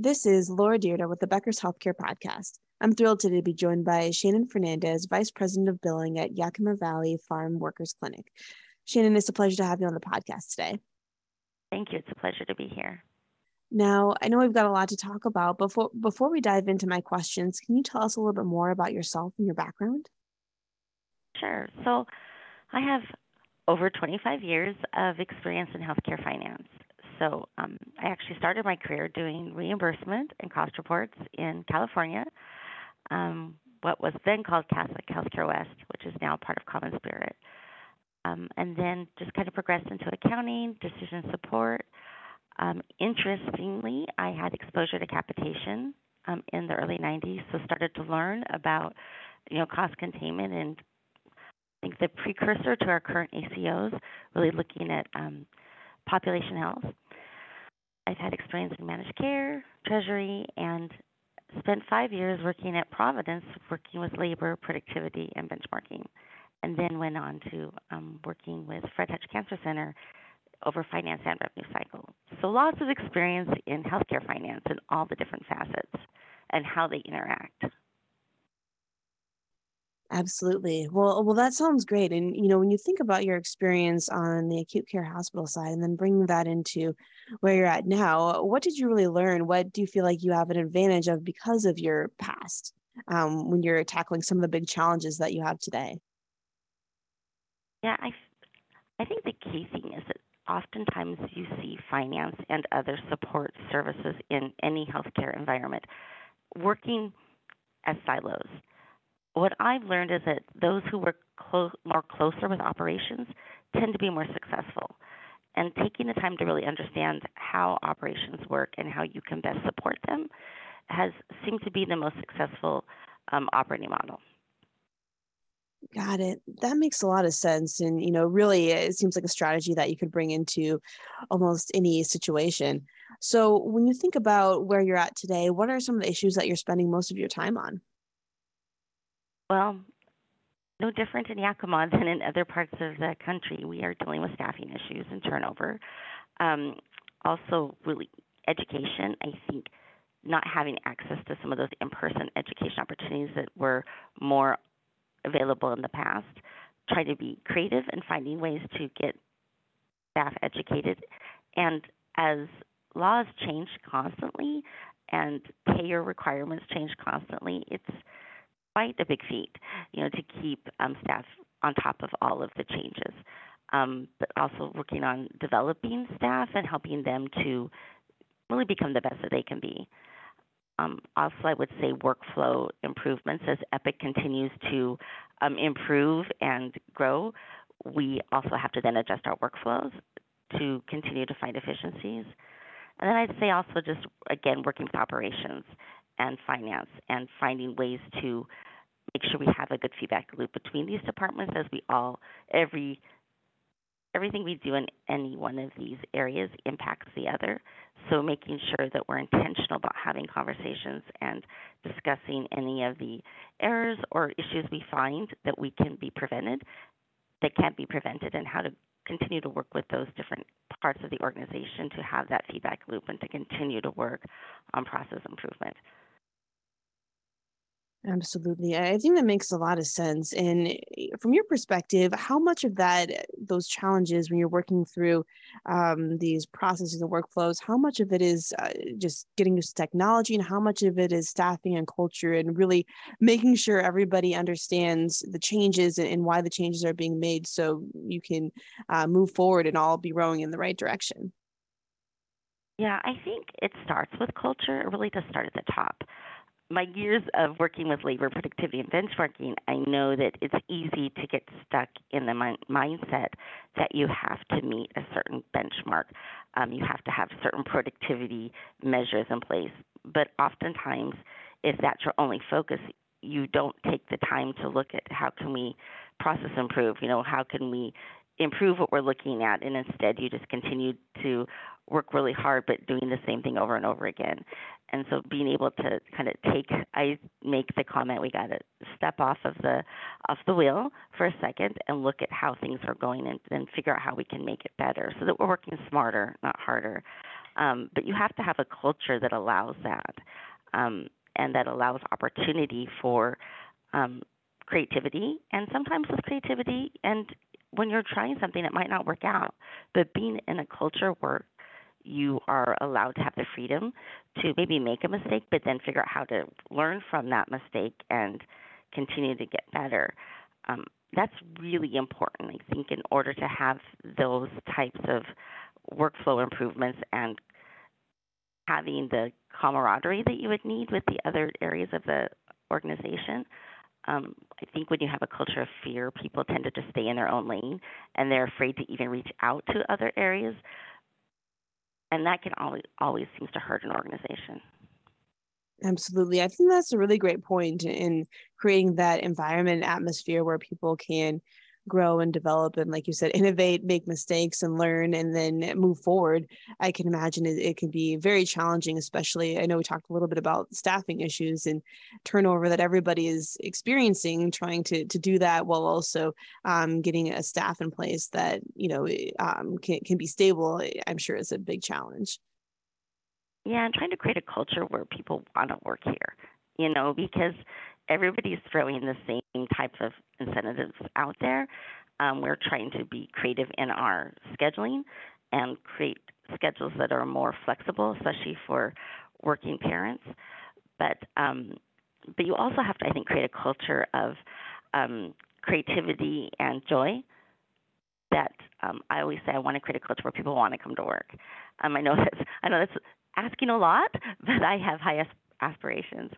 This is Laura Dyrda with the Becker's Healthcare Podcast. I'm thrilled today to be joined by Shannon Fernandez, Vice President of Billing at Yakima Valley Farm Workers Clinic. Shannon, it's a pleasure to have you on the podcast today. Thank you. It's a pleasure to be here. Now, I know we've got a lot to talk about. Before before we dive into my questions, can you tell us a little bit more about yourself and your background? Sure. So, I have over 25 years of experience in healthcare finance. So, um, I actually started my career doing reimbursement and cost reports in California, um, what was then called Catholic Healthcare West, which is now part of Common Spirit. Um, and then just kind of progressed into accounting, decision support, um, interestingly, I had exposure to capitation um, in the early 90s, so started to learn about, you know, cost containment and I think the precursor to our current ACOs, really looking at um, population health. I've had experience in managed care, treasury, and spent five years working at Providence, working with labor, productivity, and benchmarking, and then went on to um, working with Fred Hutch Cancer Center over finance and revenue cycle. So lots of experience in healthcare finance and all the different facets and how they interact. Absolutely. Well, well, that sounds great. And you know, when you think about your experience on the acute care hospital side, and then bringing that into where you're at now, what did you really learn? What do you feel like you have an advantage of because of your past um, when you're tackling some of the big challenges that you have today? Yeah, I, I think the key thing is that oftentimes you see finance and other support services in any healthcare environment working as silos. What I've learned is that those who work clo- more closer with operations tend to be more successful. And taking the time to really understand how operations work and how you can best support them has seemed to be the most successful um, operating model. Got it. That makes a lot of sense. And, you know, really, it seems like a strategy that you could bring into almost any situation. So, when you think about where you're at today, what are some of the issues that you're spending most of your time on? Well, no different in Yakima than in other parts of the country. We are dealing with staffing issues and turnover. Um, also, really, education. I think not having access to some of those in person education opportunities that were more available in the past. Trying to be creative in finding ways to get staff educated. And as laws change constantly and payer requirements change constantly, it's quite a big feat, you know, to keep um, staff on top of all of the changes. Um, but also working on developing staff and helping them to really become the best that they can be. Um, also, I would say workflow improvements as Epic continues to um, improve and grow. We also have to then adjust our workflows to continue to find efficiencies. And then I'd say also just again working with operations and finance and finding ways to make sure we have a good feedback loop between these departments as we all every everything we do in any one of these areas impacts the other. So making sure that we're intentional about having conversations and discussing any of the errors or issues we find that we can be prevented, that can't be prevented, and how to continue to work with those different parts of the organization to have that feedback loop and to continue to work on process improvement. Absolutely. I think that makes a lot of sense. And eh, from your perspective, how much of that, eh, those challenges when you're working through um, these processes and workflows, how much of it is uh, just getting used to technology and how much of it is staffing and culture and really making sure everybody understands the changes and, and why the changes are being made so you can uh, move forward and all be rowing in the right direction? Yeah, I think it starts with culture. It really does start at the top my years of working with labor productivity and benchmarking, I know that it's easy to get stuck in the min- mindset that you have to meet a certain benchmark. Um, you have to have certain productivity measures in place. But oftentimes, if that's your only focus, you don't take the time to look at how can we process improve. You know, how can we improve what we're looking at, and instead you just continue to work really hard but doing the same thing over and over again and so being able to kind of take i make the comment we got to step off of the off the wheel for a second and look at how things are going and then figure out how we can make it better so that we're working smarter not harder Um, but you have to have a culture that allows that um, and that allows opportunity for um, creativity. And sometimes with creativity, and when you're trying something, it might not work out. But being in a culture where you are allowed to have the freedom to maybe make a mistake, but then figure out how to learn from that mistake and continue to get better. Um, that's really important, I think, in order to have those types of workflow improvements and having the camaraderie that you would need with the other areas of the organization. Um, I think when you have a culture of fear, people tend to just stay in their own lane and they're afraid to even reach out to other areas. And that can always always seems to hurt an organization. Absolutely. I think that's a really great point in creating that environment atmosphere where people can grow and develop and like you said innovate make mistakes and learn and then move forward i can imagine it, it can be very challenging especially i know we talked a little bit about staffing issues and turnover that everybody is experiencing trying to to do that while also um, getting a staff in place that you know um, can, can be stable i'm sure is a big challenge. Yeah, I'm trying to create a culture where people want to work here, you know, because everybody's throwing the same types of incentives out there. Um, we're trying to be creative in our scheduling and create schedules that are more flexible, especially for working parents. But um, but you also have to, I think, create a culture of um, creativity and joy. That um, I always say, I want to create a culture where people want to come to work. Um, I know that's I know that's asking a lot, but I have high aspirations.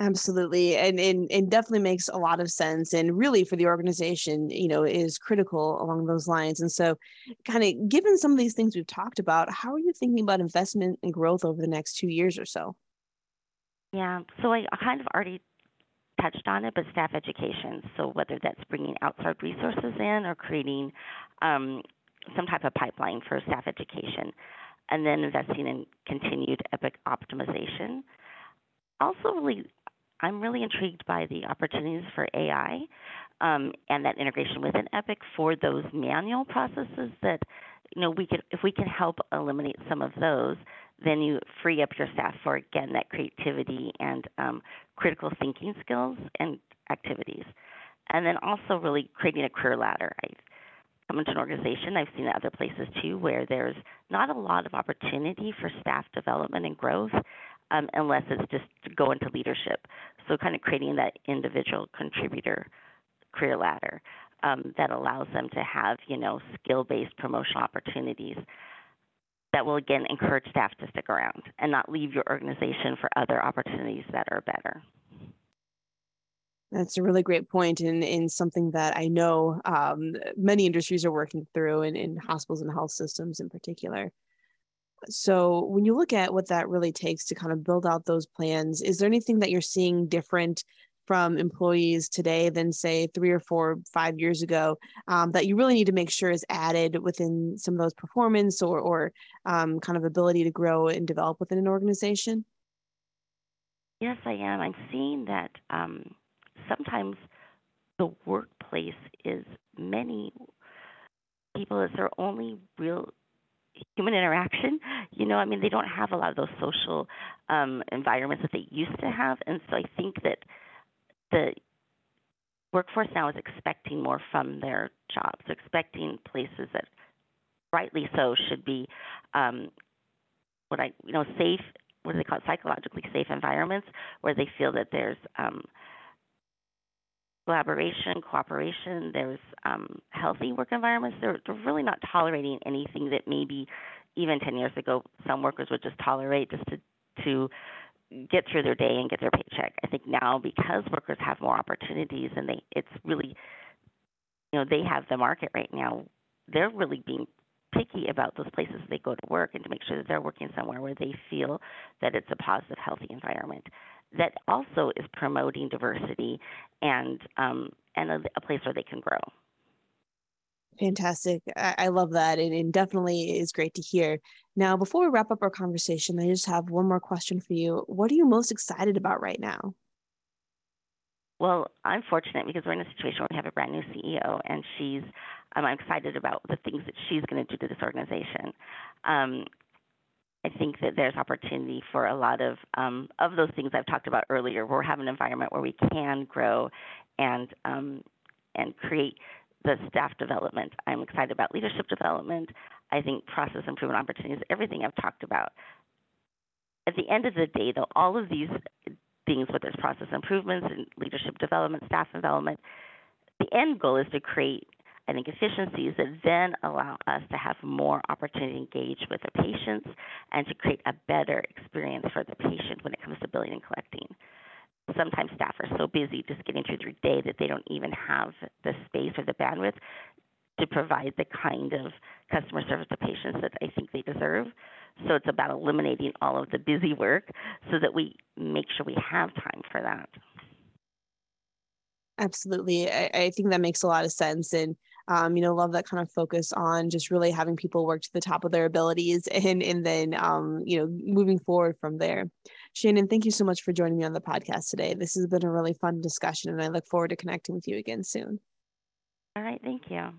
Absolutely. And, and and definitely makes a lot of sense. And really for the organization, you know, is critical along those lines. And so kind of given some of these things we've talked about, how are you thinking about investment and growth over the next two years or so? Yeah. So I kind of already touched on it, but staff education. So whether that's bringing outside resources in or creating um, some type of pipeline for staff education and then investing in continued Epic optimization. Also, really, I'm really intrigued by the opportunities for AI um, and that integration within Epic for those manual processes that you know we could if we can help eliminate some of those then you free up your staff for again that creativity and um, critical thinking skills and activities. And then also really creating a career ladder. I come into an organization, I've seen other places too, where there's not a lot of opportunity for staff development and growth um, unless it's just to go into leadership. So, kind of creating that individual contributor career ladder um, that allows them to have, you know, skill based promotional opportunities that will again encourage staff to stick around and not leave your organization for other opportunities that are better. That's a really great point, and, and something that I know um, many industries are working through, in, in hospitals and health systems in particular. So, when you look at what that really takes to kind of build out those plans, is there anything that you're seeing different from employees today than, say, three or four, five years ago um, that you really need to make sure is added within some of those performance or, or um, kind of ability to grow and develop within an organization? Yes, I am. I'm seeing that. Um sometimes the workplace is many people as their only real human interaction. You know, I mean, they don't have a lot of those social um, environments that they used to have, and so I think that the workforce now is expecting more from their jobs, expecting places that, rightly so, should be um, what I you know safe. What do they call it? Psychologically safe environments where they feel that there's um, collaboration, cooperation. There's um, healthy work environments. They're, they're really not tolerating anything that maybe even 10 years ago some workers would just tolerate just to to get through their day and get their paycheck. I think now because workers have more opportunities and they it's really you know they have the market right now. They're really being picky about those places they go to work and to make sure that they're working somewhere where they feel that it's a positive, healthy environment that also is promoting diversity and um, and a, a, place where they can grow. Fantastic. I, I love that. And, and definitely is great to hear. Now, before we wrap up our conversation, I just have one more question for you. What are you most excited about right now? Well, I'm fortunate because we're in a situation where we have a brand new CEO, and she's Um, I'm excited about the things that she's going to do to this organization. Um, I think that there's opportunity for a lot of um, of those things I've talked about earlier. We're having an environment where we can grow and um, and create the staff development. I'm excited about leadership development. I think process improvement opportunities, everything I've talked about. At the end of the day, though, all of these things, whether it's process improvements and leadership development, staff development, the end goal is to create Think efficiencies that then allow us to have more opportunity to engage with the patients and to create a better experience for the patient when it comes to billing and collecting. Sometimes staff are so busy just getting through their day that they don't even have the space or the bandwidth to provide the kind of customer service to patients that I think they deserve. So it's about eliminating all of the busy work so that we make sure we have time for that. Absolutely. I, I think that makes a lot of sense. And um, you know, love that kind of focus on just really having people work to the top of their abilities and and then um, you know, moving forward from there. Shannon, thank you so much for joining me on the podcast today. This has been a really fun discussion and I look forward to connecting with you again soon. All right, thank you.